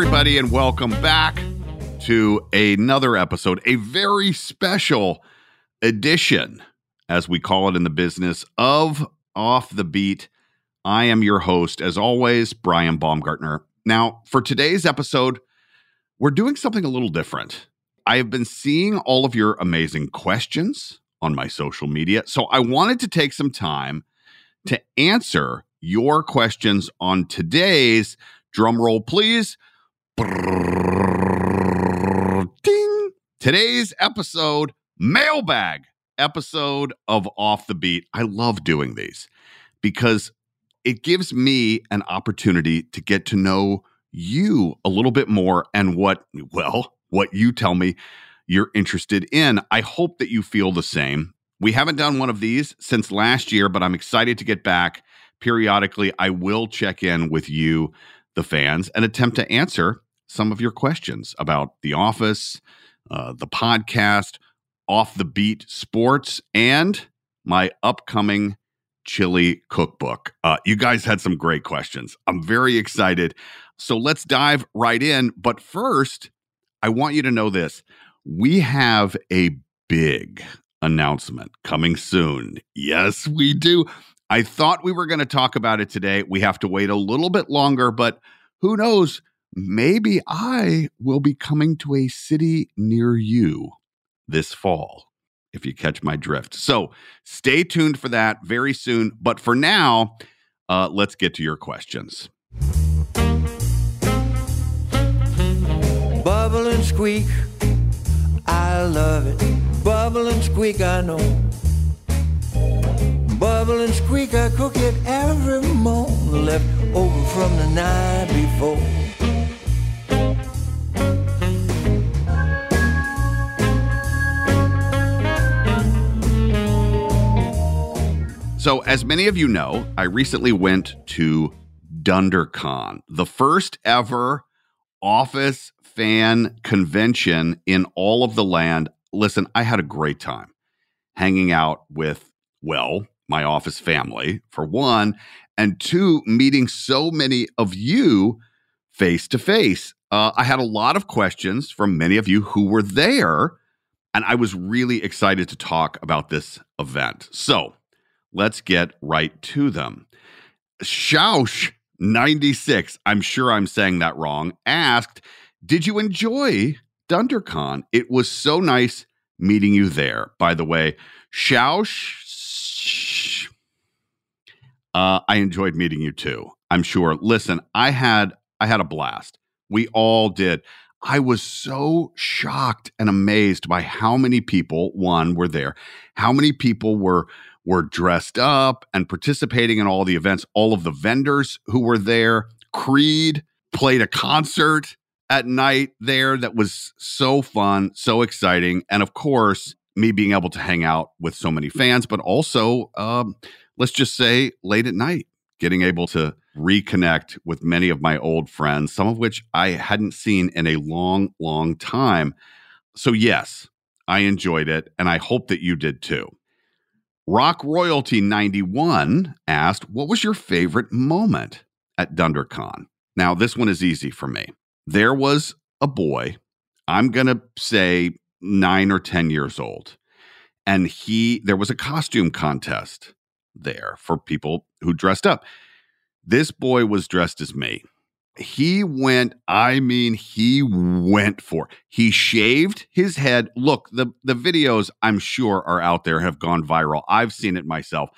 Everybody, and welcome back to another episode, a very special edition, as we call it in the business, of Off the Beat. I am your host, as always, Brian Baumgartner. Now, for today's episode, we're doing something a little different. I have been seeing all of your amazing questions on my social media, so I wanted to take some time to answer your questions on today's drum roll, please. Ding. Today's episode, mailbag episode of Off the Beat. I love doing these because it gives me an opportunity to get to know you a little bit more and what, well, what you tell me you're interested in. I hope that you feel the same. We haven't done one of these since last year, but I'm excited to get back. Periodically, I will check in with you, the fans, and attempt to answer some of your questions about The Office, uh, the podcast, Off the Beat Sports, and my upcoming chili cookbook. Uh, you guys had some great questions. I'm very excited. So let's dive right in. But first, I want you to know this we have a big announcement coming soon. Yes, we do. I thought we were going to talk about it today. We have to wait a little bit longer, but who knows? Maybe I will be coming to a city near you this fall, if you catch my drift. So stay tuned for that very soon. But for now, uh, let's get to your questions. Bubble and squeak, I love it. Bubble and squeak, I know. Bubble and squeak, I cook it every morning, left over from the night before. So, as many of you know, I recently went to DunderCon, the first ever office fan convention in all of the land. Listen, I had a great time hanging out with, well, my office family, for one, and two, meeting so many of you face to face. I had a lot of questions from many of you who were there, and I was really excited to talk about this event. So let's get right to them. Shaush 96, I'm sure I'm saying that wrong, asked, Did you enjoy DunderCon? It was so nice meeting you there. By the way, Shaush, uh, I enjoyed meeting you too. I'm sure. Listen, I had I had a blast. We all did. I was so shocked and amazed by how many people one were there, how many people were were dressed up and participating in all the events, all of the vendors who were there. Creed played a concert at night there that was so fun, so exciting. And of course, me being able to hang out with so many fans, but also, um, let's just say, late at night, getting able to reconnect with many of my old friends, some of which I hadn't seen in a long, long time. So, yes, I enjoyed it, and I hope that you did too. Rock Royalty 91 asked, What was your favorite moment at DunderCon? Now, this one is easy for me. There was a boy, I'm going to say nine or 10 years old, and he, there was a costume contest there for people who dressed up. This boy was dressed as me. He went i mean he went for he shaved his head. Look the the videos i'm sure are out there have gone viral. I've seen it myself.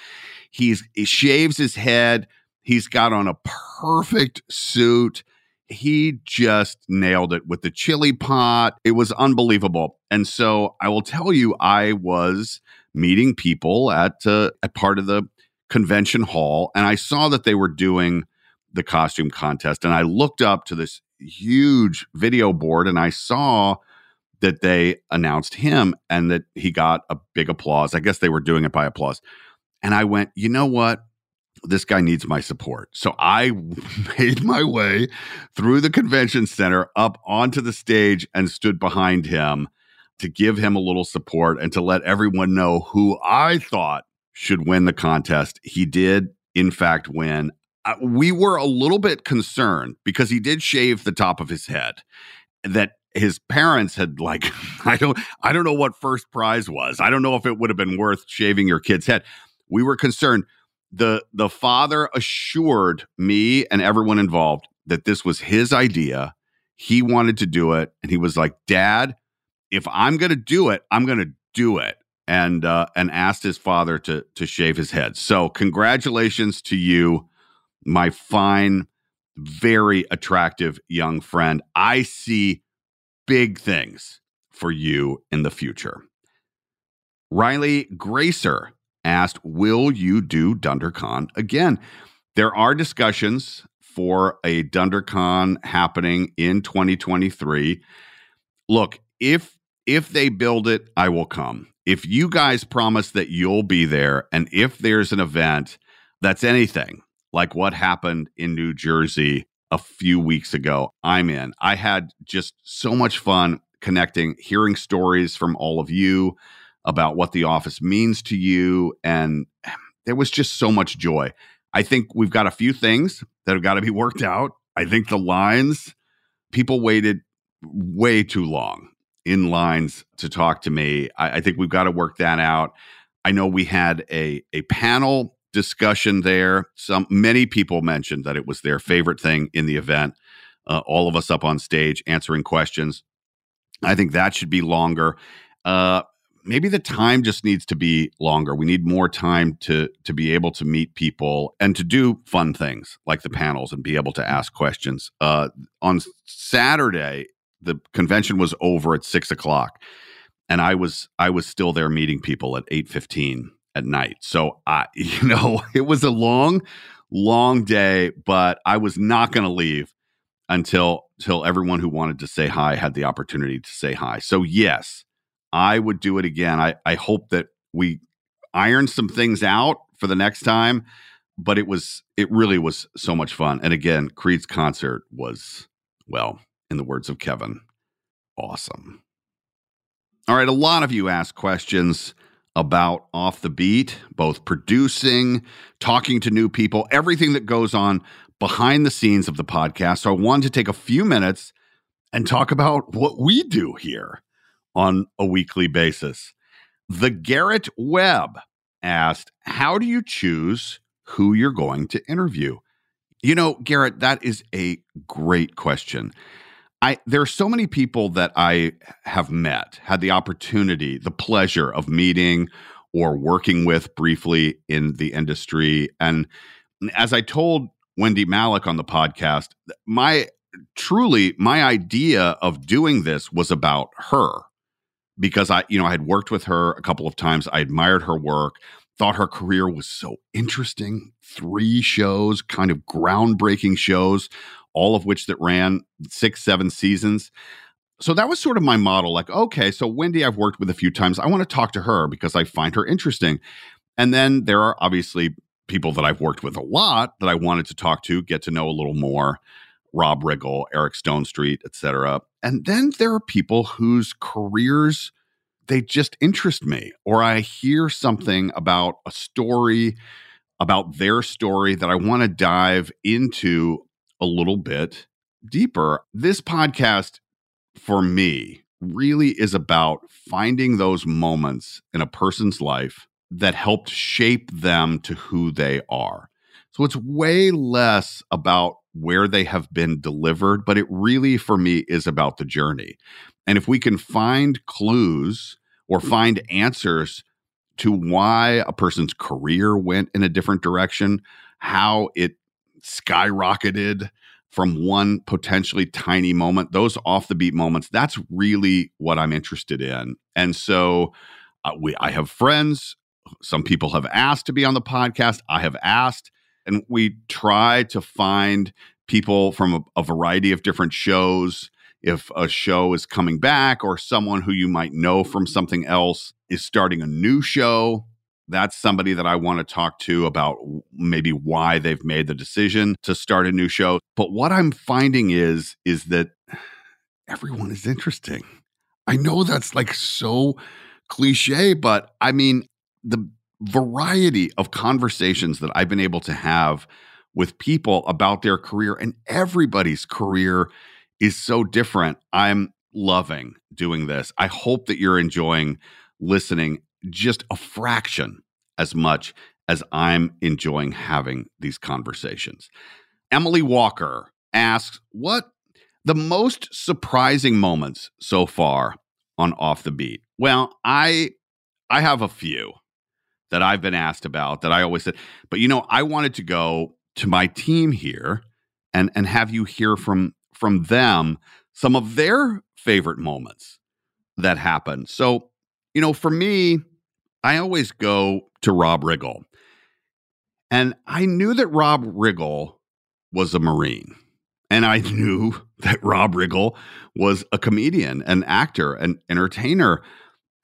He's he shaves his head. He's got on a perfect suit. He just nailed it with the chili pot. It was unbelievable. And so i will tell you i was meeting people at uh, at part of the convention hall and i saw that they were doing the costume contest and I looked up to this huge video board and I saw that they announced him and that he got a big applause. I guess they were doing it by applause. And I went, you know what? This guy needs my support. So I made my way through the convention center up onto the stage and stood behind him to give him a little support and to let everyone know who I thought should win the contest. He did, in fact, win. Uh, we were a little bit concerned because he did shave the top of his head that his parents had like i don't i don't know what first prize was. I don't know if it would have been worth shaving your kid's head. We were concerned. The the father assured me and everyone involved that this was his idea. He wanted to do it and he was like dad if i'm going to do it i'm going to do it and uh and asked his father to to shave his head so congratulations to you my fine, very attractive young friend. I see big things for you in the future. Riley Gracer asked, Will you do DunderCon again? There are discussions for a DunderCon happening in 2023. Look, if if they build it, I will come. If you guys promise that you'll be there and if there's an event that's anything like what happened in New Jersey a few weeks ago. I'm in. I had just so much fun connecting, hearing stories from all of you about what the office means to you. And there was just so much joy. I think we've got a few things that have got to be worked out. I think the lines, people waited way too long in lines to talk to me. I, I think we've got to work that out. I know we had a a panel discussion there. Some many people mentioned that it was their favorite thing in the event. Uh, all of us up on stage answering questions. I think that should be longer. Uh, maybe the time just needs to be longer. We need more time to to be able to meet people and to do fun things like the panels and be able to ask questions. Uh, on Saturday, the convention was over at six o'clock, and I was I was still there meeting people at eight fifteen at night. So I, you know, it was a long, long day, but I was not going to leave until until everyone who wanted to say hi had the opportunity to say hi. So yes, I would do it again. I I hope that we iron some things out for the next time, but it was it really was so much fun. And again, Creed's concert was well, in the words of Kevin, awesome. All right, a lot of you asked questions about off the beat, both producing, talking to new people, everything that goes on behind the scenes of the podcast. So I wanted to take a few minutes and talk about what we do here on a weekly basis. The Garrett Webb asked, How do you choose who you're going to interview? You know, Garrett, that is a great question. I there are so many people that I have met, had the opportunity, the pleasure of meeting or working with briefly in the industry. And as I told Wendie Malick on the podcast, my truly my idea of doing this was about her because I, you know, I had worked with her a couple of times. I admired her work, thought her career was so interesting. Three shows, kind of groundbreaking shows, all of which that ran six, seven seasons. So that was sort of my model. Like, okay, so Wendie, I've worked with a few times. I want to talk to her because I find her interesting. And then there are obviously people that I've worked with a lot that I wanted to talk to, get to know a little more. Rob Riggle, Eric Stone Stonestreet, etc. And then there are people whose careers they just interest me or I hear something about a story about their story that I want to dive into a little bit deeper. This podcast for me really is about finding those moments in a person's life that helped shape them to who they are. So it's way less about where they have been delivered, but it really, for me, is about the journey. And if we can find clues or mm-hmm. find answers to why a person's career went in a different direction, how it skyrocketed from one potentially tiny moment, those off the beat moments, that's really what I'm interested in. And so uh, we, I have friends. Some people have asked to be on the podcast. I have asked and we try to find people from a, a, variety of different shows. If a show is coming back or someone who you might know from something else is starting a new show, that's somebody that I want to talk to about maybe why they've made the decision to start a new show. But what I'm finding is is that everyone is interesting. I know that's like so cliche, but I mean the variety of conversations that I've been able to have with people about their career, and everybody's career is so different. I'm loving doing this. I hope that you're enjoying listening just a fraction as much as I'm enjoying having these conversations. Emily Walker asks, What the most surprising moments so far on Off the Beat? Well, I I have a few that I've been asked about that I always said, but you know, I wanted to go to my team here and and have you hear from from them some of their favorite moments that happened. So, you know, for me, I always go to Rob Riggle. And I knew that Rob Riggle was a Marine. And I knew that Rob Riggle was a comedian, an actor, an entertainer.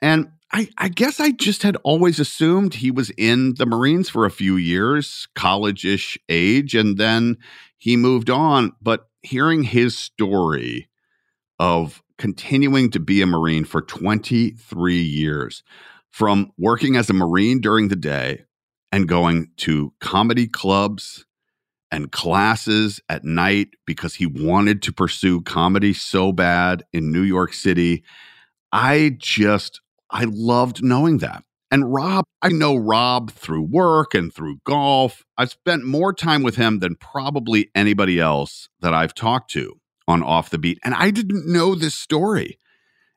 And I, I guess I just had always assumed he was in the Marines for a few years, college ish age, and then he moved on. But hearing his story of continuing to be a Marine for 23 years, from working as a Marine during the day and going to comedy clubs and classes at night because he wanted to pursue comedy so bad in New York City. I just I loved knowing that. And Rob, I know Rob through work and through golf. I've spent more time with him than probably anybody else that I've talked to on Off the Beat. And I didn't know this story.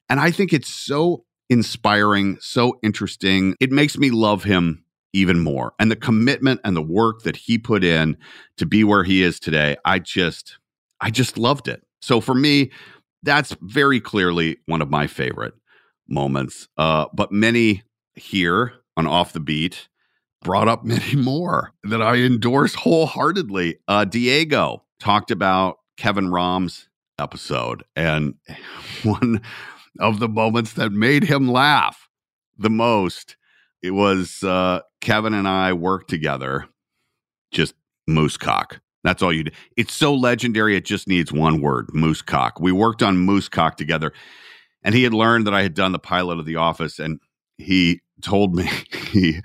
And I think it's so inspiring, so interesting. It makes me love him even more. And the commitment and the work that he put in to be where he is today, I just I just loved it. So for me, that's very clearly one of my favorite moments. Uh, but many here on Off the Beat brought up many more that I endorse wholeheartedly. Uh, Diego talked about Kevin Rahm's episode, and one of the moments that made him laugh the most, it was uh, Kevin and I worked together just moose cock. That's all you do. It's so legendary, it just needs one word moose cock. We worked on moose cock together, and he had learned that I had done the pilot of The Office, and he told me he,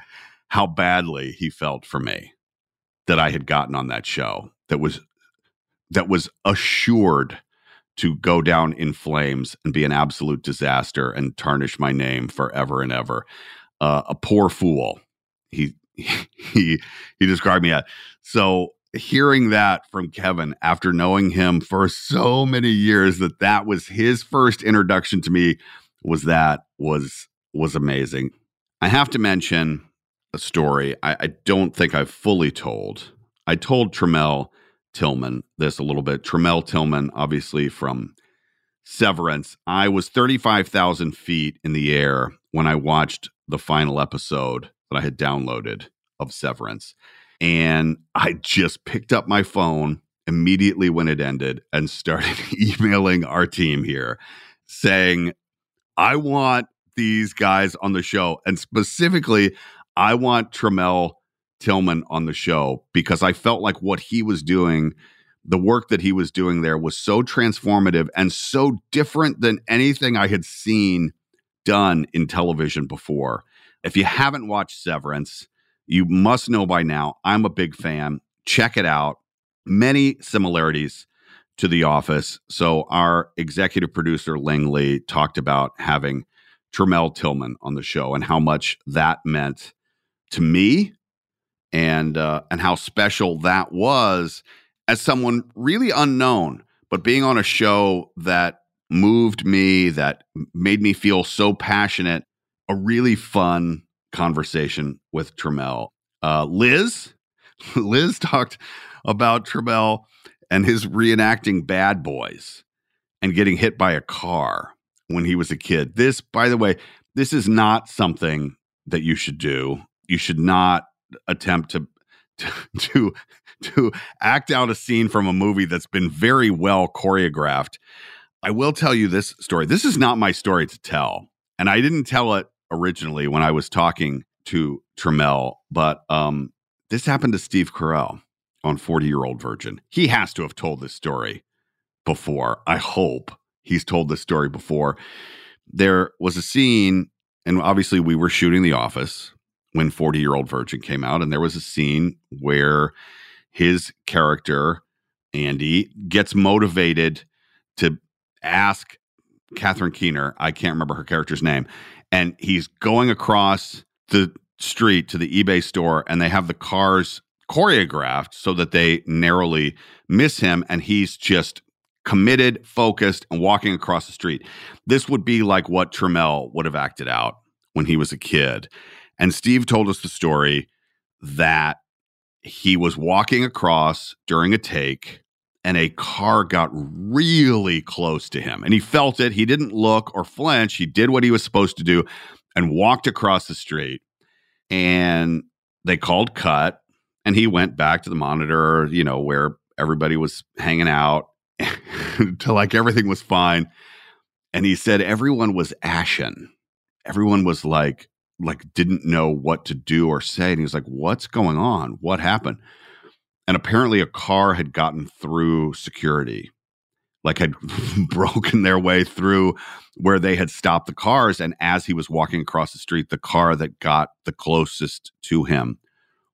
how badly he felt for me that I had gotten on that show that was that was assured to go down in flames and be an absolute disaster and tarnish my name forever and ever. Uh, a poor fool. He he he described me as. So hearing that from Kevin after knowing him for so many years that that was his first introduction to me was that was was amazing. I have to mention a story I, I don't think I've fully told. I told Tramell Tillman this a little bit. Tramell Tillman, obviously from Severance. I was 35,000 feet in the air when I watched the final episode that I had downloaded of Severance. And I just picked up my phone immediately when it ended and started emailing our team here saying, I want these guys on the show. And specifically, I want Tramell Tillman on the show because I felt like what he was doing, the work that he was doing there was so transformative and so different than anything I had seen done in television before. If you haven't watched Severance, you must know by now, I'm a big fan. Check it out. Many similarities to The Office. So, our executive producer, Langley, talked about having Tramell Tillman on the show and how much that meant to me and uh, and how special that was as someone really unknown, but being on a show that moved me, that made me feel so passionate. A really fun conversation with Tramell. Uh, Liz, Liz talked about Tramell and his reenacting Bad Boys and getting hit by a car when he was a kid. This, by the way, this is not something that you should do. You should not attempt to to to, act out a scene from a movie that's been very well choreographed. I will tell you this story. This is not my story to tell, and I didn't tell it originally when I was talking to Tramell, but um, this happened to Steve Carell on 40 Year Old Virgin. He has to have told this story before. I hope he's told this story before. There was a scene, and obviously we were shooting The Office when 40 Year Old Virgin came out, and there was a scene where his character, Andy, gets motivated to ask Catherine Keener, I can't remember her character's name, and he's going across the street to the eBay store, and they have the cars choreographed so that they narrowly miss him, and he's just committed, focused, and walking across the street. This would be like what Tramell would have acted out when he was a kid. And Steve told us the story that he was walking across during a take and a car got really close to him and he felt it. He didn't look or flinch. He did what he was supposed to do and walked across the street. And they called cut and he went back to the monitor, you know, where everybody was hanging out to like everything was fine. And he said everyone was ashen. Everyone was like, like didn't know what to do or say. And he was like, What's going on? What happened? And apparently a car had gotten through security, like had broken their way through where they had stopped the cars. And as he was walking across the street, the car that got the closest to him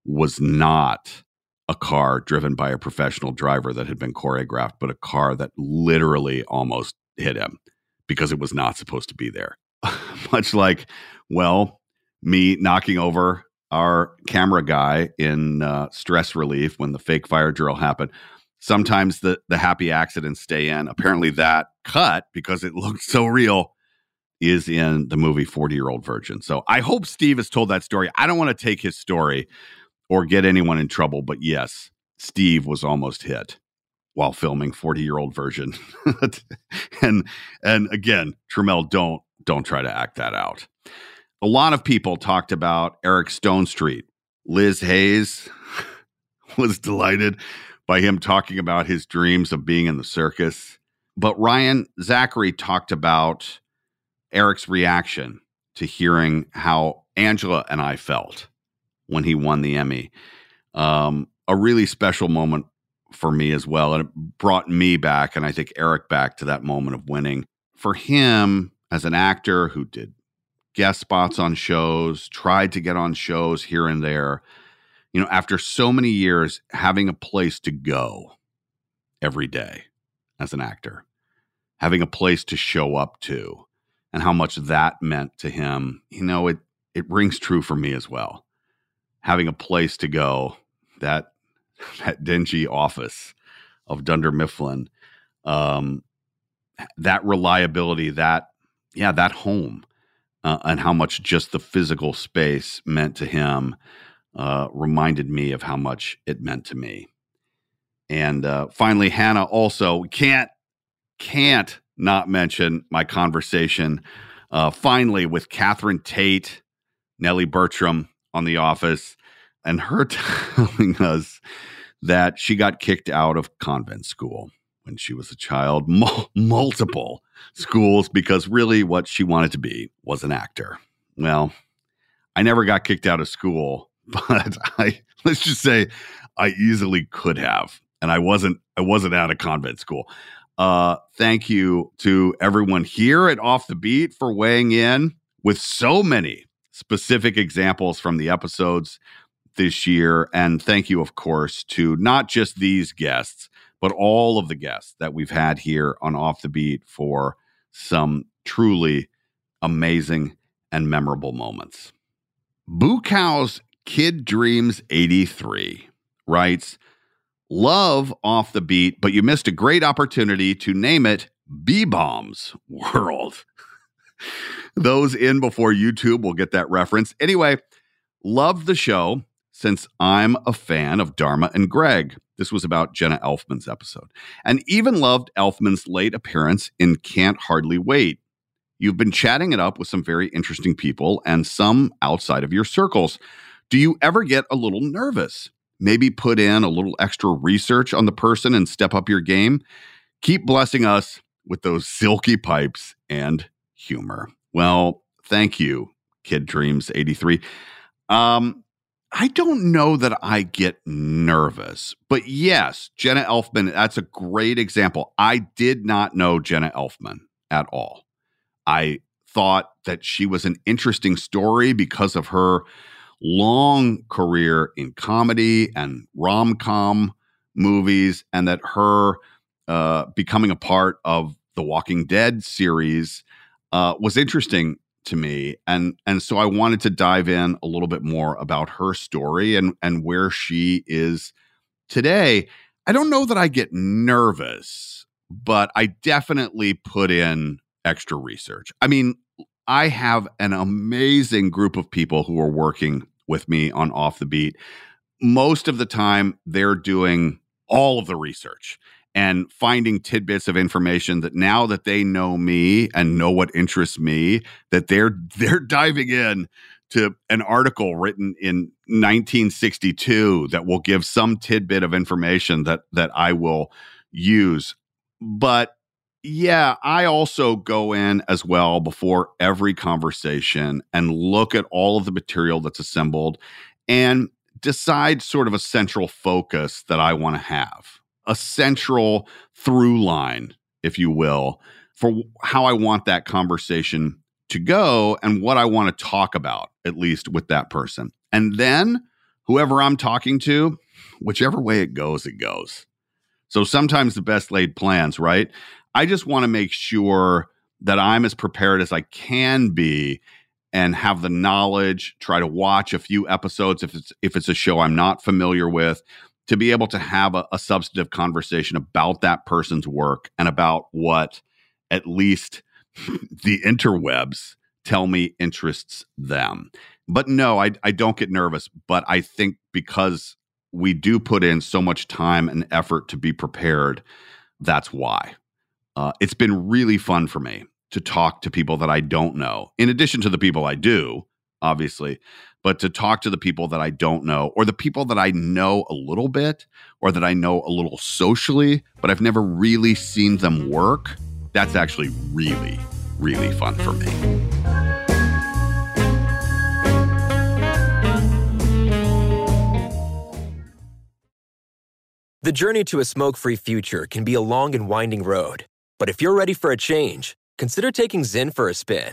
was not a car driven by a professional driver that had been choreographed, but a car that literally almost hit him because it was not supposed to be there. Much like, well, me knocking over our camera guy in uh, stress relief when the fake fire drill happened. Sometimes the the happy accidents stay in. Apparently, that cut because it looked so real is in the movie 40 Year Old Virgin. So I hope Steve has told that story. I don't want to take his story or get anyone in trouble, but yes, Steve was almost hit while filming 40 Year Old Virgin. and and again, Tramell, don't don't try to act that out a lot of people talked about Eric Stonestreet. Liz Hayes was delighted by him talking about his dreams of being in the circus. But Ryan Zachary talked about Eric's reaction to hearing how Angela and I felt when he won the Emmy. Um, a really special moment for me as well. And it brought me back, and I think Eric back to that moment of winning. For him, as an actor who did guest spots on shows, tried to get on shows here and there, you know, after so many years, having a place to go every day as an actor, having a place to show up to, and how much that meant to him, you know, it it rings true for me as well. Having a place to go, that that dingy office of Dunder Mifflin, um, that reliability, that yeah, that home, uh, and how much just the physical space meant to him, uh, reminded me of how much it meant to me. And uh, finally, Hannah also can't can't not mention my conversation uh, finally with Catherine Tate, Nellie Bertram on The Office, and her telling us that she got kicked out of convent school when she was a child, multiple schools, because really what she wanted to be was an actor. Well, I never got kicked out of school, but I let's just say I easily could have, and I wasn't. I wasn't out of convent school. Uh, thank you to everyone here at Off the Beat for weighing in with so many specific examples from the episodes this year. And thank you, of course, to not just these guests, but all of the guests that we've had here on Off the Beat for some truly amazing and memorable moments. Boo Cow's Kid Dreams 83 writes, love off the beat, but you missed a great opportunity to name it B Bombs World. Those in before YouTube will get that reference. Anyway, loved the show since I'm a fan of Dharma and Greg. This was about Jenna Elfman's episode. And even loved Elfman's late appearance in Can't Hardly Wait. You've been chatting it up with some very interesting people and some outside of your circles. Do you ever get a little nervous? maybe put in a little extra research on the person and step up your game. Keep blessing us with those silky pipes and humor. Well, thank you, Kid Dreams 83. Um, I don't know that I get nervous, but yes, Jenna Elfman, that's a great example. I did not know Jenna Elfman at all. I thought that she was an interesting story because of her long career in comedy and rom com movies, and that her uh, becoming a part of the Walking Dead series uh, was interesting to me, and and so I wanted to dive in a little bit more about her story and and where she is today. I don't know that I get nervous, but I definitely put in extra research. I mean, I have an amazing group of people who are working with me on Off the Beat. Most of the time, they're doing all of the research and finding tidbits of information that now that they know me and know what interests me that they're they're diving in to an article written in 1962 that will give some tidbit of information that that I will use. But yeah, I also go in as well before every conversation and look at all of the material that's assembled and decide sort of a central focus that I want to have, a central through line, if you will, for how I want that conversation to go and what I want to talk about, at least with that person. And then whoever I'm talking to, whichever way it goes, it goes. So sometimes the best laid plans, right? I just want to make sure that I'm as prepared as I can be and have the knowledge, try to watch a few episodes if it's if it's a show I'm not familiar with, to be able to have a, a substantive conversation about that person's work and about what at least the interwebs tell me interests them. But no, I, I don't get nervous. But I think because we do put in so much time and effort to be prepared, that's why. Uh, it's been really fun for me to talk to people that I don't know, in addition to the people I do, obviously, but to talk to the people that I don't know or the people that I know a little bit or that I know a little socially, but I've never really seen them work. That's actually really, really fun for me. The journey to a smoke free future can be a long and winding road, but if you're ready for a change, consider taking Zyn for a spin.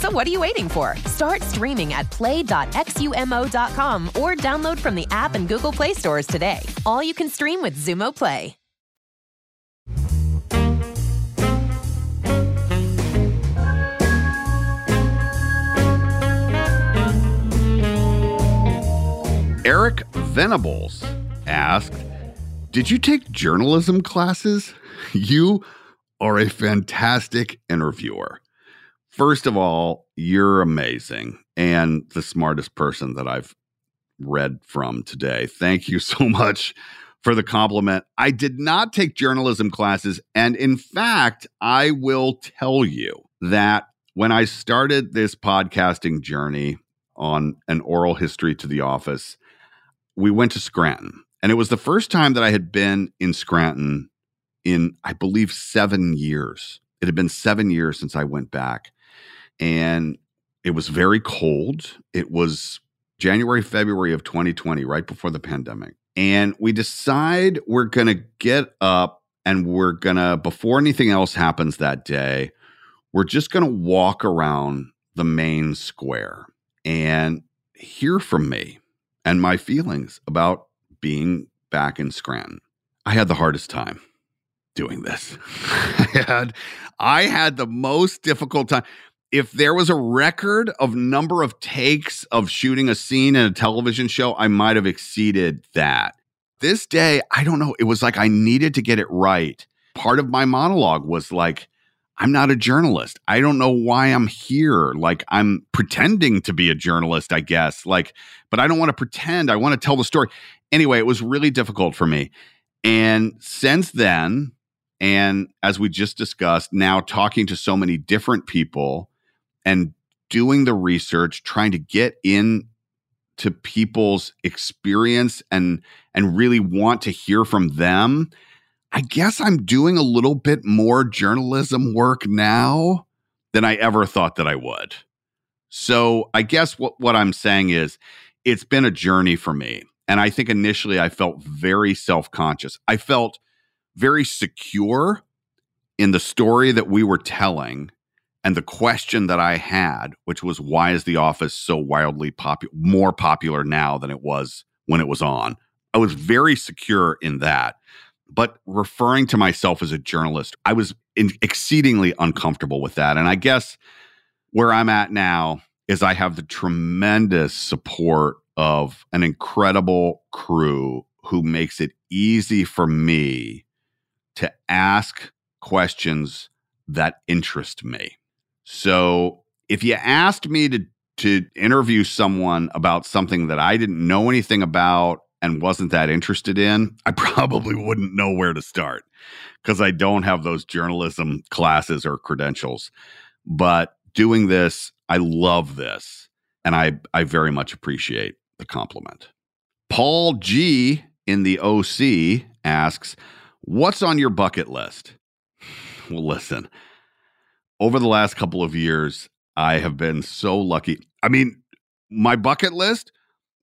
So what are you waiting for? Start streaming at play.xumo.com or download from the app and Google Play stores today. All you can stream with Xumo Play. Eric Venables asked, Did you take journalism classes? You are a fantastic interviewer. First of all, you're amazing and the smartest person that I've read from today. Thank you so much for the compliment. I did not take journalism classes. And in fact, I will tell you that when I started this podcasting journey on an oral history to the office, we went to Scranton. And it was the first time that I had been in Scranton in, I believe, seven years. It had been seven years since I went back. And it was very cold. It was January, February of 2020, right before the pandemic. And we decide we're going to get up and we're going to, before anything else happens that day, we're just going to walk around the main square and hear from me and my feelings about being back in Scranton. I had the hardest time doing this. I had I had the most difficult time. If there was a record of number of takes of shooting a scene in a television show, I might have exceeded that. This day, I don't know, it was like I needed to get it right. Part of my monologue was like I'm not a journalist. I don't know why I'm here. Like I'm pretending to be a journalist, I guess. Like, but I don't want to pretend. I want to tell the story. Anyway, it was really difficult for me. And since then, and as we just discussed, now talking to so many different people and doing the research, trying to get in to people's experience and and really want to hear from them. I guess I'm doing a little bit more journalism work now than I ever thought that I would. So I guess what, what I'm saying is it's been a journey for me. And I think initially I felt very self conscious. I felt very secure in the story that we were telling and the question that I had, which was why is The Office so wildly popular, more popular now than it was when it was on? I was very secure in that. But referring to myself as a journalist, I was in, exceedingly uncomfortable with that. And I guess where I'm at now is I have the tremendous support of an incredible crew who makes it easy for me to ask questions that interest me. So if you asked me to to interview someone about something that I didn't know anything about and wasn't that interested in, I probably wouldn't know where to start because I don't have those journalism classes or credentials. But doing this, I love this and I I very much appreciate the compliment. Paul G in the OC asks, "What's on your bucket list?" Well, listen over the last couple of years, I have been so lucky. I mean, my bucket list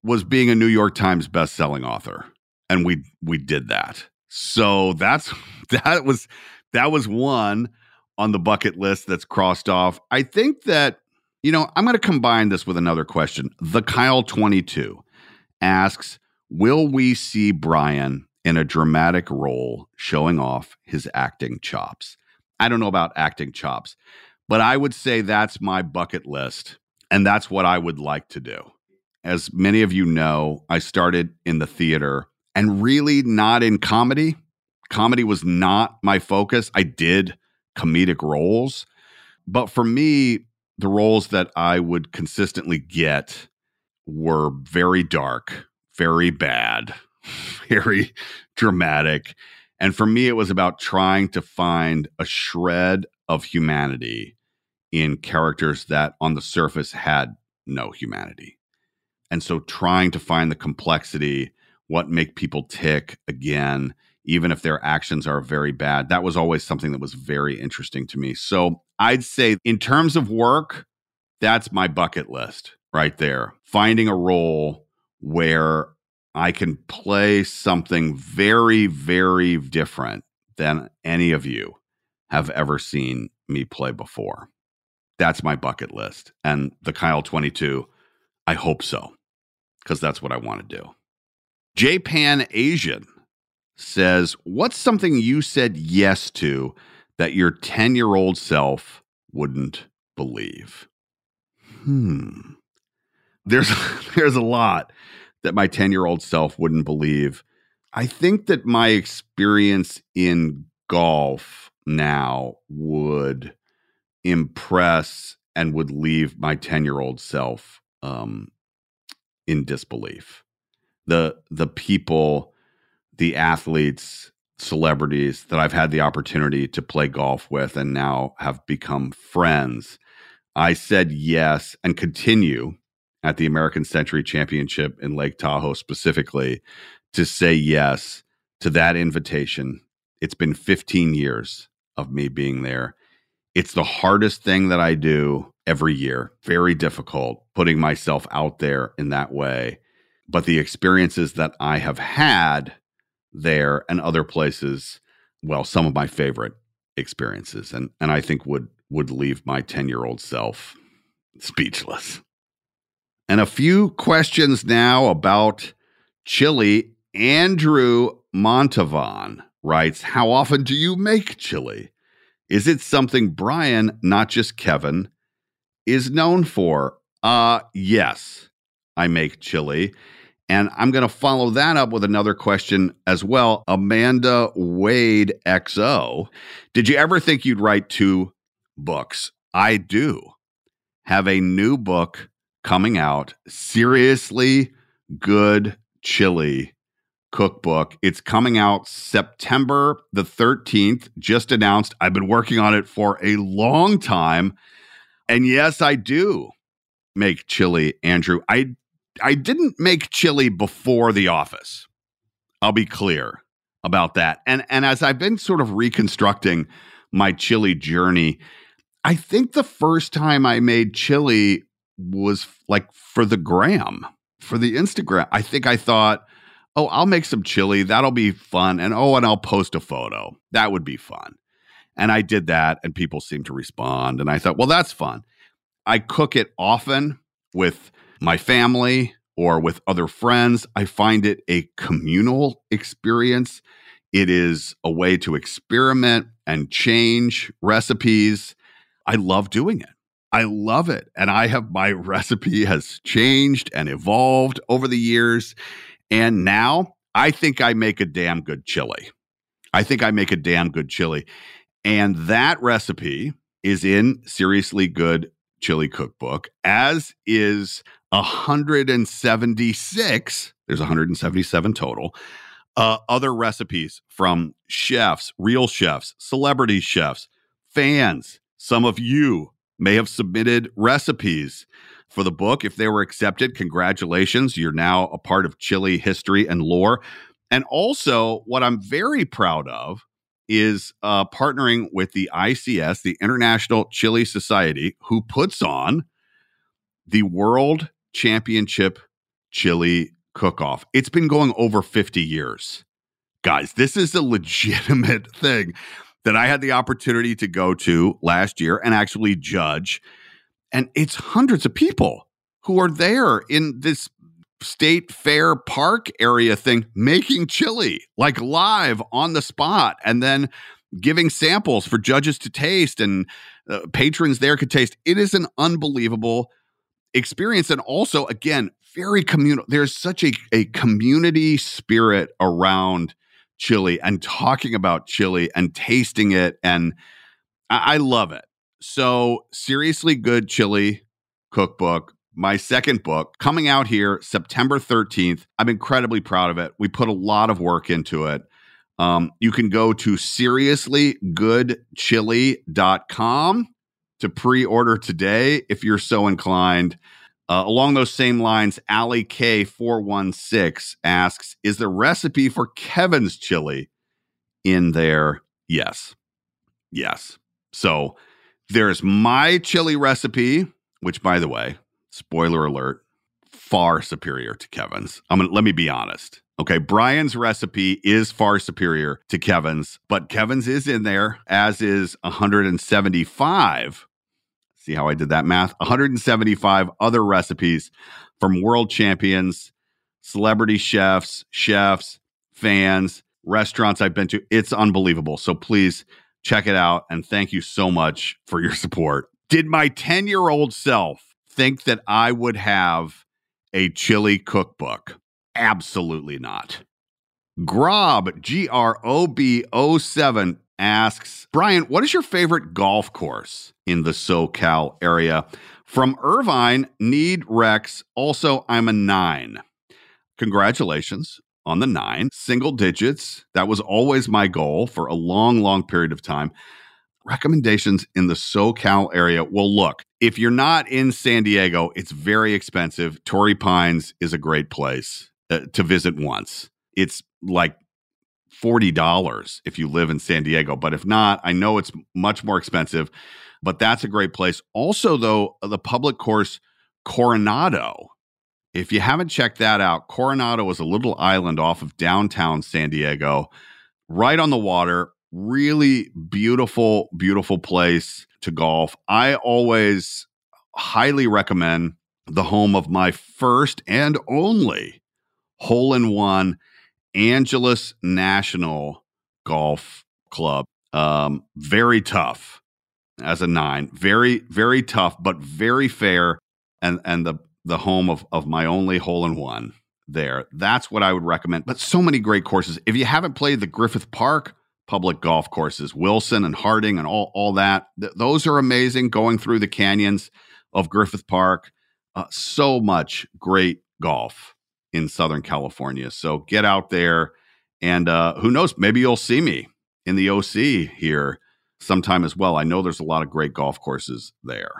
was being a New York Times best-selling author, and we we did that. So that's that was that was one on the bucket list that's crossed off. I think that you know, I'm going to combine this with another question. The Kyle 22 asks, "Will we see Brian in a dramatic role showing off his acting chops?" I don't know about acting chops, but I would say that's my bucket list. And that's what I would like to do. As many of you know, I started in the theater and really not in comedy. Comedy was not my focus. I did comedic roles. But for me, the roles that I would consistently get were very dark, very bad, very dramatic. And for me, it was about trying to find a shred of humanity in characters that on the surface had no humanity. And so trying to find the complexity, what make people tick again, even if their actions are very bad, that was always something that was very interesting to me. So I'd say, in terms of work, that's my bucket list right there. Finding a role where I can play something very, very different than any of you have ever seen me play before. That's my bucket list. And the Kyle 22, I hope so, because that's what I want to do. Japan Asian says, What's something you said yes to that your 10 year old self wouldn't believe? Hmm. There's, there's a lot that my 10 year old self wouldn't believe. I think that my experience in golf now would impress and would leave my 10 year old self um, in disbelief. The, the people, the athletes, celebrities that I've had the opportunity to play golf with and now have become friends. I said yes and continue at the American Century Championship in Lake Tahoe specifically to say yes to that invitation. It's been 15 years of me being there. It's the hardest thing that I do every year. Very difficult putting myself out there in that way. But the experiences that I have had there and other places, well, some of my favorite experiences and and I think would would leave my 10-year-old self speechless. And a few questions now about chili. Andrew Montalvan writes How often do you make chili? Is it something Brian, not just Kevin, is known for? Uh, yes, I make chili. And I'm going to follow that up with another question as well. Amanda Wade XO. Did you ever think you'd write two books? I do have a new book coming out. Seriously good chili cookbook. It's coming out September the 13th, just announced. I've been working on it for a long time. And yes, I do make chili, Andrew. I I didn't make chili before The Office. I'll be clear about that. And and as I've been sort of reconstructing my chili journey, I think the first time I made chili was like for the gram, for the Instagram. I think I thought, oh, I'll make some chili. That'll be fun. And oh, and I'll post a photo. That would be fun. And I did that, and people seemed to respond. And I thought, well, that's fun. I cook it often with my family or with other friends. I find it a communal experience. It is a way to experiment and change recipes. I love doing it. I love it. And I have my recipe has changed and evolved over the years. And now I think I make a damn good chili. I think I make a damn good chili. And that recipe is in Seriously Good Chili Cookbook, as is 176. There's 177 total. Uh, other recipes from chefs, real chefs, celebrity chefs, fans. Some of you may have submitted recipes for the book. If they were accepted, congratulations. You're now a part of chili history and lore. And also, what I'm very proud of is uh, partnering with the ICS, the International Chili Society, who puts on the World Championship Chili Cook Off. It's been going over 50 years. Guys, this is a legitimate thing that I had the opportunity to go to last year and actually judge. And it's hundreds of people who are there in this state fair park area thing making chili like live on the spot and then giving samples for judges to taste and uh, patrons there could taste it is an unbelievable experience and also again very communal there's such a, a community spirit around chili and talking about chili and tasting it and I, I love it so seriously good chili cookbook my second book coming out here September 13th. I'm incredibly proud of it. We put a lot of work into it. Um, you can go to seriouslygoodchili.com to pre order today if you're so inclined. Uh, along those same lines, Ali K416 asks Is the recipe for Kevin's chili in there? Yes. Yes. So there's my chili recipe, which, by the way, spoiler alert, far superior to Kevin's. I'm gonna let me be honest. Okay, Brian's recipe is far superior to Kevin's, but Kevin's is in there, as is 175. See how I did that math? 175 other recipes from world champions, celebrity chefs, chefs, fans, restaurants I've been to. It's unbelievable. So please check it out. And thank you so much for your support. Did my 10 year old self think that I would have a chili cookbook? Absolutely not. Grob, G R O B 07, asks Brian, what is your favorite golf course in the SoCal area? From Irvine, need Rex. Also, I'm a nine. Congratulations on the nine, single digits. That was always my goal for a long, long period of time recommendations in the SoCal area. Well, look, if you're not in San Diego, it's very expensive. Torrey Pines is a great place uh, to visit once. It's like $40 if you live in San Diego. But if not, I know it's much more expensive, but that's a great place. Also, though, the public course Coronado. If you haven't checked that out, Coronado is a little island off of downtown San Diego, right on the water, really beautiful, beautiful place to golf. I always highly recommend the home of my first and only hole in one Angeles National Golf Club. Um, very tough as a nine, very, very tough, but very fair. And and the the home of of my only hole in one there. That's what I would recommend. But so many great courses. If you haven't played the Griffith Park public golf courses, Wilson and Harding and all, all that. Th- those are amazing going through the canyons of Griffith Park. Uh, so much great golf in Southern California. So get out there and uh, who knows, maybe you'll see me in the OC here sometime as well. I know there's a lot of great golf courses there.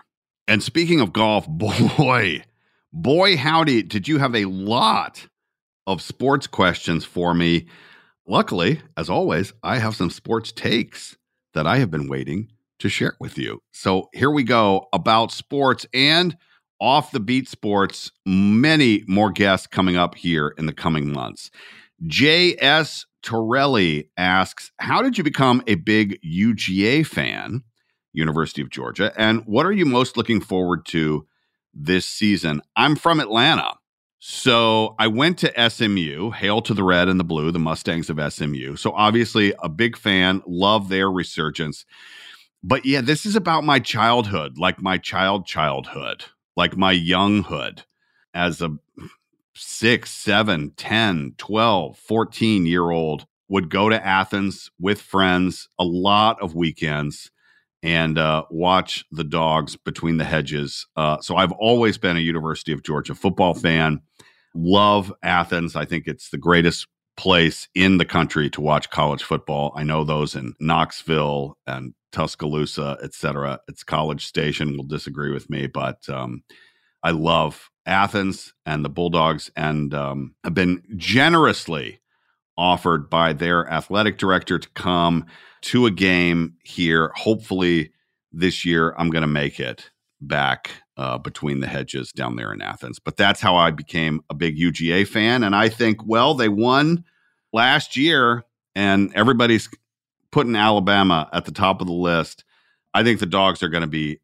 And speaking of golf, boy, Boy, howdy, did you have a lot of sports questions for me. Luckily, as always, I have some sports takes that I have been waiting to share with you. So here we go about sports and off the beat sports. Many more guests coming up here in the coming months. J.S. Torelli asks, How did you become a big UGA fan, University of Georgia? And what are you most looking forward to this season? I'm from Atlanta. So I went to SMU, hail to the red and the blue, the Mustangs of SMU. So obviously a big fan, love their resurgence. But yeah, this is about my childhood, like my child childhood, like my younghood as a six, seven, 10, 12, 14 year old would go to Athens with friends a lot of weekends and uh, watch the dogs between the hedges. Uh, so I've always been a University of Georgia football fan. Love Athens. I think it's the greatest place in the country to watch college football. I know those in Knoxville and Tuscaloosa, et cetera. It's College Station will disagree with me, but um, I love Athens and the Bulldogs and um, have been generously offered by their athletic director to come to a game here. Hopefully, this year I'm going to make it back uh, between the hedges down there in Athens. But that's how I became a big UGA fan. And I think, well, they won last year, and everybody's putting Alabama at the top of the list. I think the dogs are going to be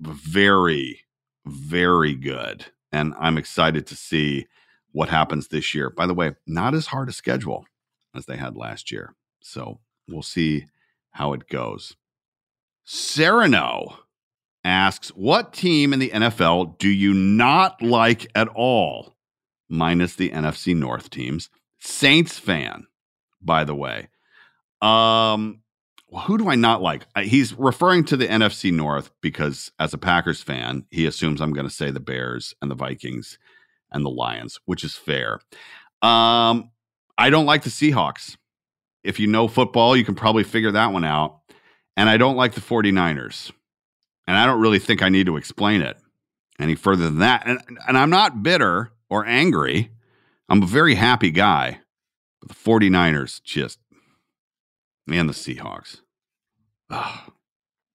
very, very good. And I'm excited to see what happens this year. By the way, not as hard a schedule as they had last year. So we'll see how it goes. Sereno asks, What team in the NFL do you not like at all? Minus the NFC North teams. Saints fan, by the way. Um, who do I not like? He's referring to the NFC North because, as a Packers fan, he assumes I'm going to say the Bears and the Vikings and the Lions, which is fair. Um, I don't like the Seahawks. If you know football, you can probably figure that one out. And I don't like the 49ers. And I don't really think I need to explain it any further than that. And, and I'm not bitter or angry. I'm a very happy guy. But the 49ers just, and the Seahawks. Oh,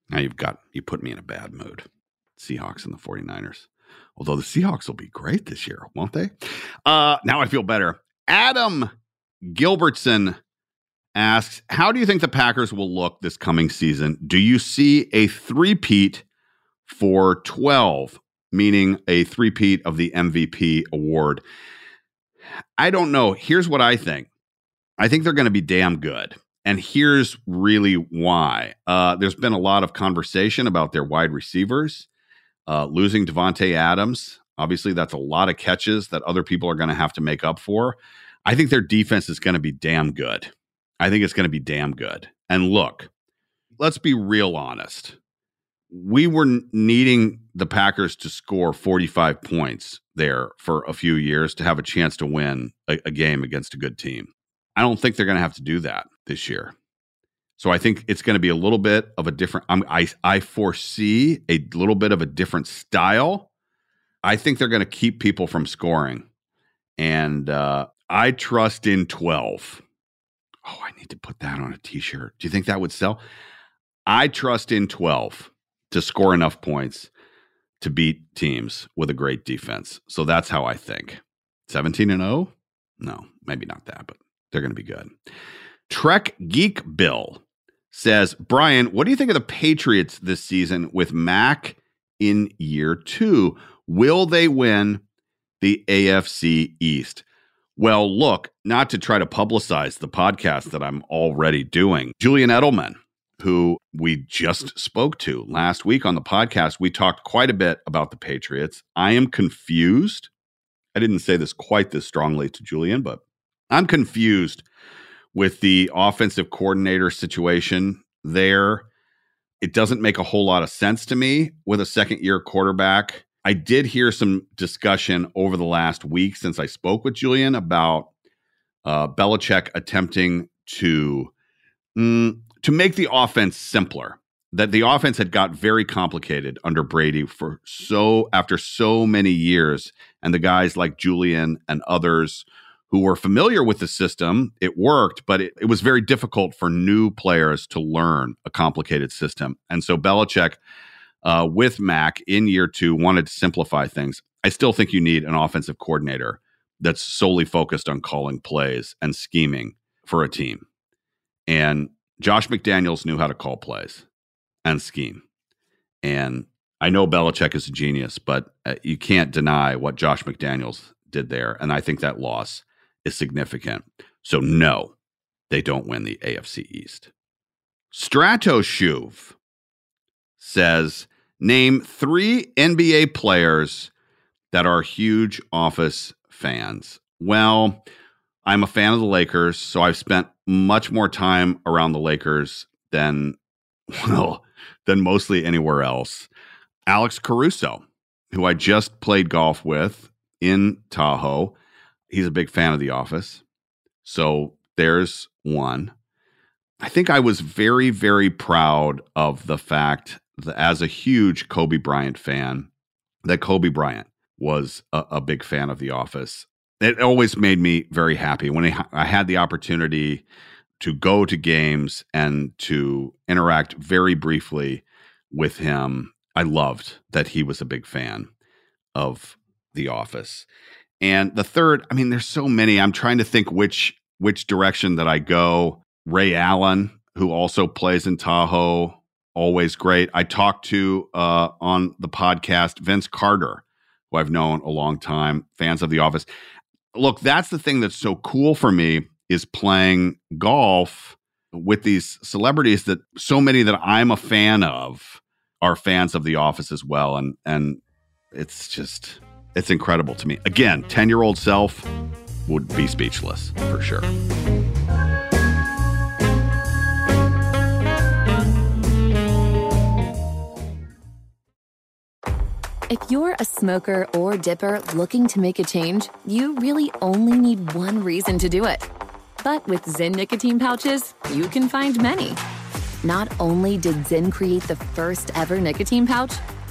now you've got, you put me in a bad mood. Seahawks and the 49ers. Although the Seahawks will be great this year, won't they? Uh, now I feel better. Adam Gilbertson asks, How do you think the Packers will look this coming season? Do you see a three-peat for 12, meaning a three-peat of the MVP award? I don't know. Here's what I think I think they're going to be damn good. And here's really why. Uh, there's been a lot of conversation about their wide receivers. Uh, losing Davante Adams, obviously, that's a lot of catches that other people are going to have to make up for. I think their defense is going to be damn good. I think it's going to be damn good. And look, let's be real honest. We were needing the Packers to score 45 points there for a few years to have a chance to win a, a game against a good team. I don't think they're going to have to do that this year. So I think it's going to be a little bit of a different. I I foresee a little bit of a different style. I think they're going to keep people from scoring, and uh, I trust in 12. Oh, I need to put that on a t shirt. Do you think that would sell? I trust in 12 to score enough points to beat teams with a great defense. So that's how I think. 17 and 0? No, maybe not that, but they're going to be good. Trek Geek Bill says, Brian, what do you think of the Patriots this season with Mac in year two? Will they win the AFC East? Well, look, not to try to publicize the podcast that I'm already doing, Julian Edelman, who we just spoke to last week on the podcast, we talked quite a bit about the Patriots. I am confused. I didn't say this quite this strongly to Julian, but I'm confused with the offensive coordinator situation there. It doesn't make a whole lot of sense to me with a second year quarterback I did hear some discussion over the last week since I spoke with Julian about uh, Belichick attempting to mm, to make the offense simpler that the offense had got very complicated under Brady for so after so many years, and the guys like Julian and others who were familiar with the system, it worked, but it, it was very difficult for new players to learn a complicated system. And so Belichick, uh, with Mac in year two, wanted to simplify things. I still think you need an offensive coordinator that's solely focused on calling plays and scheming for a team. And Josh McDaniels knew how to call plays and scheme. And I know Belichick is a genius, but uh, you can't deny what Josh McDaniels did there. And I think that loss is significant. So, no, they don't win the AFC East. Strato Shuv says, Name three NBA players that are huge office fans. Well, I'm a fan of the Lakers, so I've spent much more time around the Lakers than, well, than mostly anywhere else. Alex Caruso, who I just played golf with in Tahoe, he's a big fan of The Office. So there's one. I think I was very, very proud of the fact that as a huge Kobe Bryant fan, that Kobe Bryant was a, a big fan of The Office. It always made me very happy when I, I had the opportunity to go to games and to interact very briefly with him. I loved that he was a big fan of The Office. And the third, I mean, there's so many. I'm trying to think which which direction that I go. Ray Allen, who also plays in Tahoe, always great. I talked to uh, on the podcast Vince Carter, who I've known a long time, fans of The Office. Look, that's the thing that's so cool for me is playing golf with these celebrities that so many that I'm a fan of are fans of The Office as well, and and it's just it's incredible to me. Again, 10 year old self would be speechless for sure. If you're a smoker or dipper looking to make a change, you really only need one reason to do it. But with Zyn nicotine pouches, you can find many. Not only did Zyn create the first ever nicotine pouch,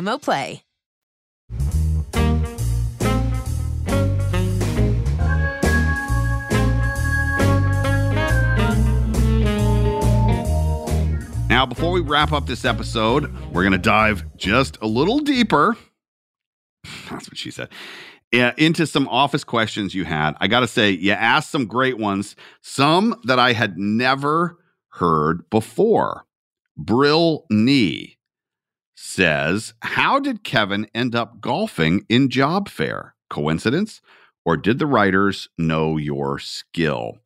Play. Now, before we wrap up this episode, we're going to dive just a little deeper. That's what she said. Yeah, into some office questions you had. I got to say, you asked some great ones, some that I had never heard before. Brill Knee says, How did Kevin end up golfing in job fair? Coincidence? Or did the writers know your skill?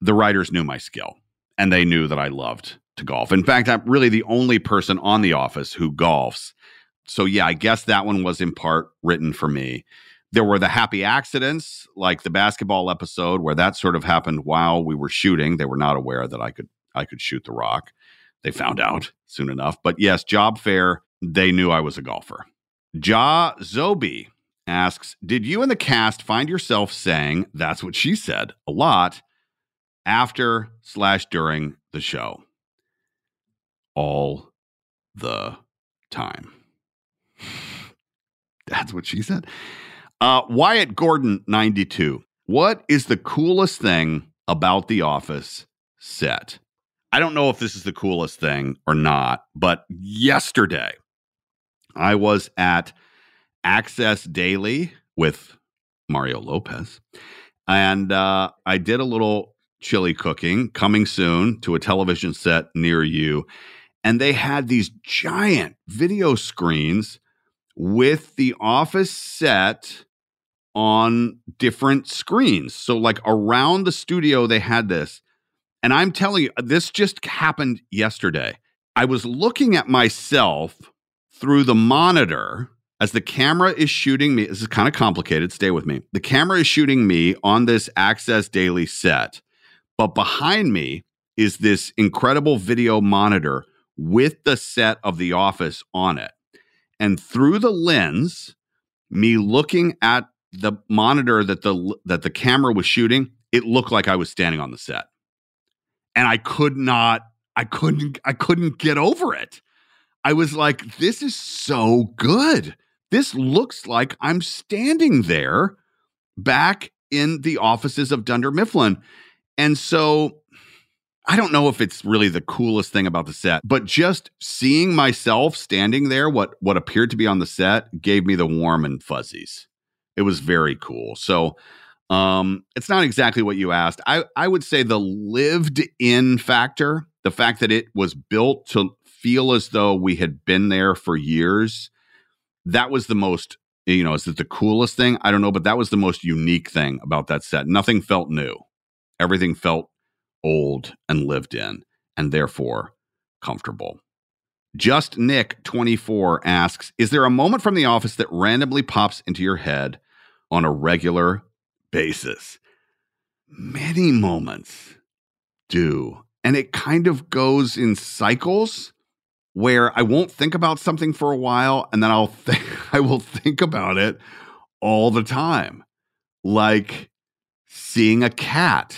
The writers knew my skill and they knew that I loved to golf. In fact, I'm really the only person on the office who golfs. So, yeah, I guess that one was in part written for me. There were the happy accidents, like the basketball episode where that sort of happened while we were shooting. They were not aware that I could I could shoot the rock. They found out soon enough. But yes, job fair, they knew I was a golfer. Ja Zobi asks, Did you and the cast find yourself saying that's what she said a lot after slash during the show? All the time. That's what she said. Uh, Wyatt Gordon, 92. What is the coolest thing about The Office set? I don't know if this is the coolest thing or not, but yesterday I was at Access Daily with Mario Lopez, and uh, I did a little chili cooking coming soon to a television set near you. And they had these giant video screens with the office set on different screens. So, like around the studio, they had this. And I'm telling you, this just happened yesterday. I was looking at myself through the monitor as the camera is shooting me. This is kind of complicated. Stay with me. The camera is shooting me on this Access Daily set, but behind me is this incredible video monitor with the set of The Office on it. And through the lens, me looking at the monitor that the that the camera was shooting, it looked like I was standing on the set. And I could not I couldn't I couldn't get over it. I was like this is so good. This looks like I'm standing there back in the offices of Dunder Mifflin. And so I don't know if it's really the coolest thing about the set, but just seeing myself standing there, what what appeared to be on the set, gave me the warm and fuzzies. It was very cool. So um, it's not exactly what you asked. I, I would say the lived in factor, the fact that it was built to feel as though we had been there for years, that was the most, you know, is it the coolest thing? I don't know, but that was the most unique thing about that set. Nothing felt new. Everything felt old and lived in, and therefore comfortable. Just Nick 24 asks Is there a moment from the office that randomly pops into your head on a regular basis? Many moments do. And it kind of goes in cycles where I won't think about something for a while and then I'll think I will think about it all the time. Like seeing a cat,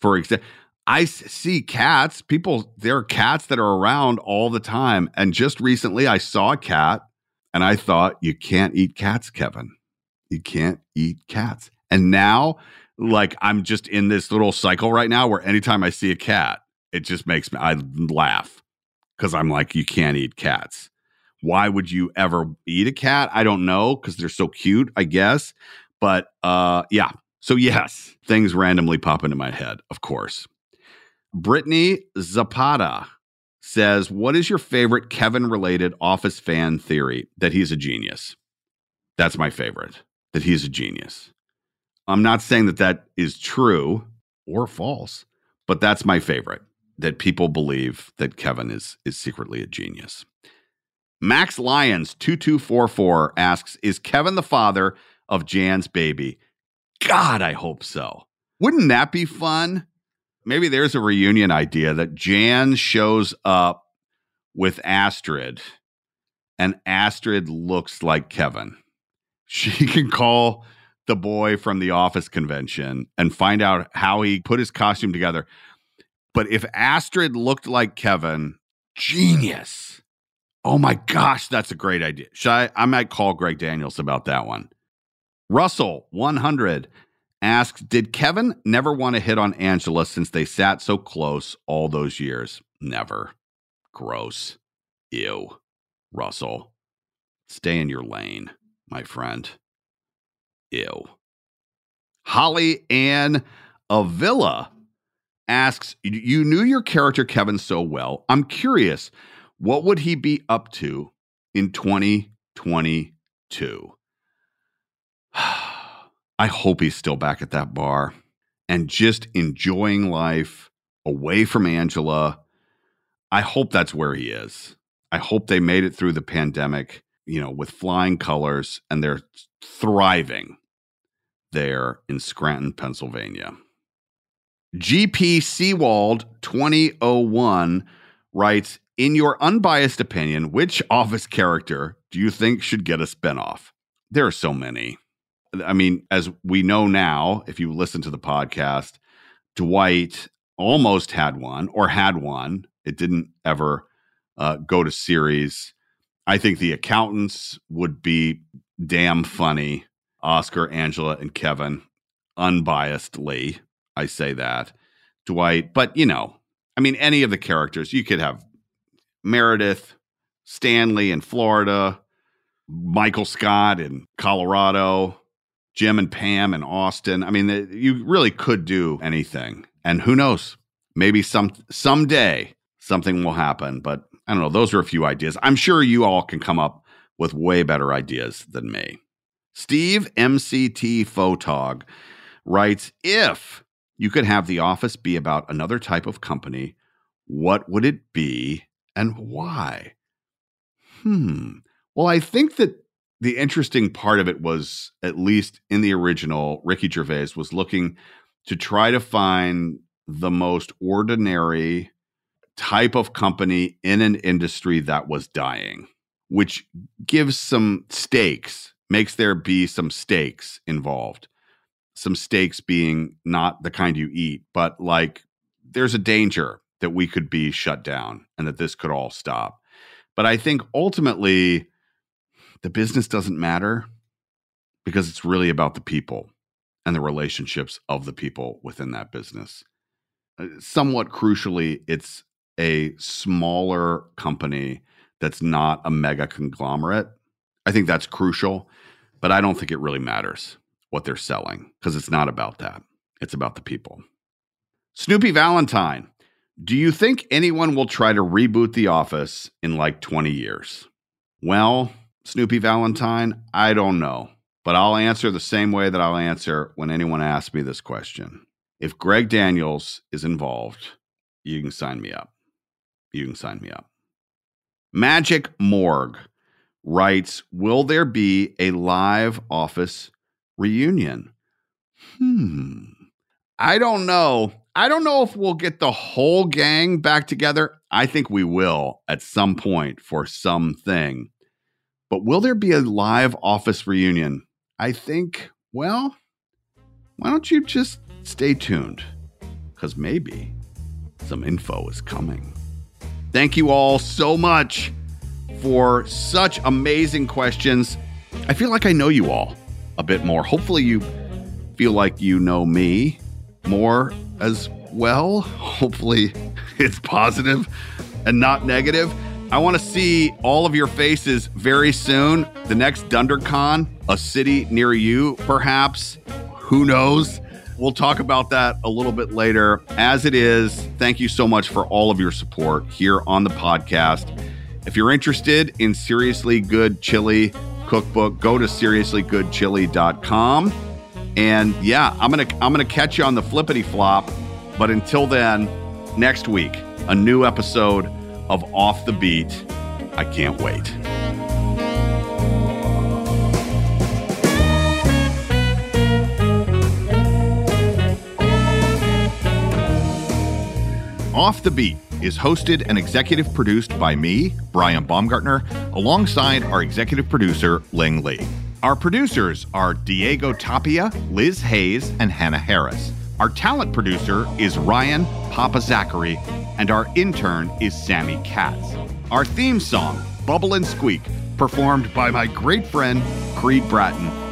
for example. I see cats. People, there are cats that are around all the time. And just recently, I saw a cat and I thought, you can't eat cats, Kevin. You can't eat cats. And now, like, I'm just in this little cycle right now where anytime I see a cat, it just makes me, I laugh because I'm like, you can't eat cats. Why would you ever eat a cat? I don't know because they're so cute, I guess. But uh, yeah. So, yes, things randomly pop into my head, of course. Brittany Zapata says, What is your favorite Kevin related office fan theory? That he's a genius. That's my favorite, that he's a genius. I'm not saying that that is true or false, but that's my favorite that people believe that Kevin is, is secretly a genius. Max Lyons 2244 asks Is Kevin the father of Jan's baby? God, I hope so. Wouldn't that be fun? Maybe there's a reunion idea that Jan shows up with Astrid and Astrid looks like Kevin. She can call the boy from the office convention and find out how he put his costume together. But if Astrid looked like Kevin, genius. Oh my gosh, that's a great idea. Should I? I might call Greg Daniels about that one. Russell 100 asks Did Kevin never want to hit on Angela since they sat so close all those years? Never. Gross. Ew. Russell. Stay in your lane, my friend. Ew. Holly Ann Avila asks You knew your character Kevin so well. I'm curious, what would he be up to in 2022? I hope he's still back at that bar and just enjoying life away from Angela. I hope that's where he is. I hope they made it through the pandemic, you know, with flying colors and they're thriving there in Scranton, Pennsylvania. GP Seawald 2001 writes In your unbiased opinion, which office character do you think should get a spinoff? There are so many. I mean, as we know now, if you listen to the podcast, Dwight almost had one or had one. It didn't ever uh, go to series. I think the accountants would be damn funny. Oscar, Angela, and Kevin, unbiasedly, I say that. Dwight, but you know, I mean, any of the characters, you could have Meredith, Stanley in Florida, Michael Scott in Colorado, Jim and Pam in Austin. I mean, you really could do anything. And who knows? Maybe some someday something will happen, but I don't know. Those are a few ideas. I'm sure you all can come up with way better ideas than me. Steve MCT Photog writes If you could have the office be about another type of company, what would it be and why? Hmm. Well, I think that the interesting part of it was, at least in the original, Ricky Gervais was looking to try to find the most ordinary type of company in an industry that was dying, which gives some stakes, makes there be some stakes involved. Some stakes being not the kind you eat, but like there's a danger that we could be shut down and that this could all stop. But I think ultimately, the business doesn't matter because it's really about the people and the relationships of the people within that business. Uh, somewhat crucially, it's a smaller company that's not a mega conglomerate. I think that's crucial, but I don't think it really matters what they're selling because it's not about that. It's about the people. Snoopy Valentine, do you think anyone will try to reboot The Office in like 20 years? Well, Snoopy Valentine? I don't know. But I'll answer the same way that I'll answer when anyone asks me this question. If Greg Daniels is involved, you can sign me up. You can sign me up. Magic Morgue writes Will there be a live office reunion? Hmm. I don't know. I don't know if we'll get the whole gang back together. I think we will at some point for something. But will there be a live office reunion? I think, well, why don't you just stay tuned? Because maybe some info is coming. Thank you all so much for such amazing questions. I feel like I know you all a bit more. Hopefully, you feel like you know me more as well. Hopefully, it's positive and not negative. I want to see all of your faces very soon. The next DunderCon, a city near you, perhaps. Who knows? We'll talk about that a little bit later. As it is, thank you so much for all of your support here on the podcast. If you're interested in Seriously Good Chili cookbook, go to seriouslygoodchili.com. And yeah, I'm gonna I'm gonna catch you on the flippity flop. But until then, next week, a new episode of Off the Beat. I can't wait. Off the Beat is hosted and executive produced by me, Brian Baumgartner, alongside our executive producer, Ling Lee. Our producers are Diego Tapia, Liz Hayes, and Hannah Harris. Our talent producer is Ryan Papa Zachary, and our intern is Sammy Katz. Our theme song, Bubble and Squeak, performed by my great friend, Creed Bratton.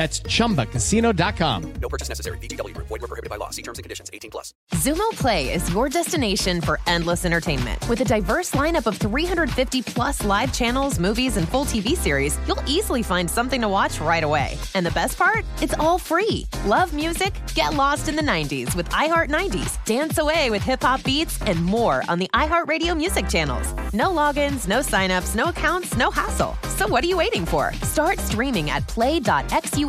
That's chumbacasino.com. No purchase necessary. VGW Group. Void were prohibited by law. See terms and conditions. 18 plus. Xumo Play is your destination for endless entertainment. With a diverse lineup of 350 plus live channels, movies, and full TV series, you'll easily find something to watch right away. And the best part? It's all free. Love music? Get lost in the 90s with iHeart 90s, dance away with hip hop beats, and more on the iHeartRadio music channels. No logins, no signups, no accounts, no hassle. So what are you waiting for? Start streaming at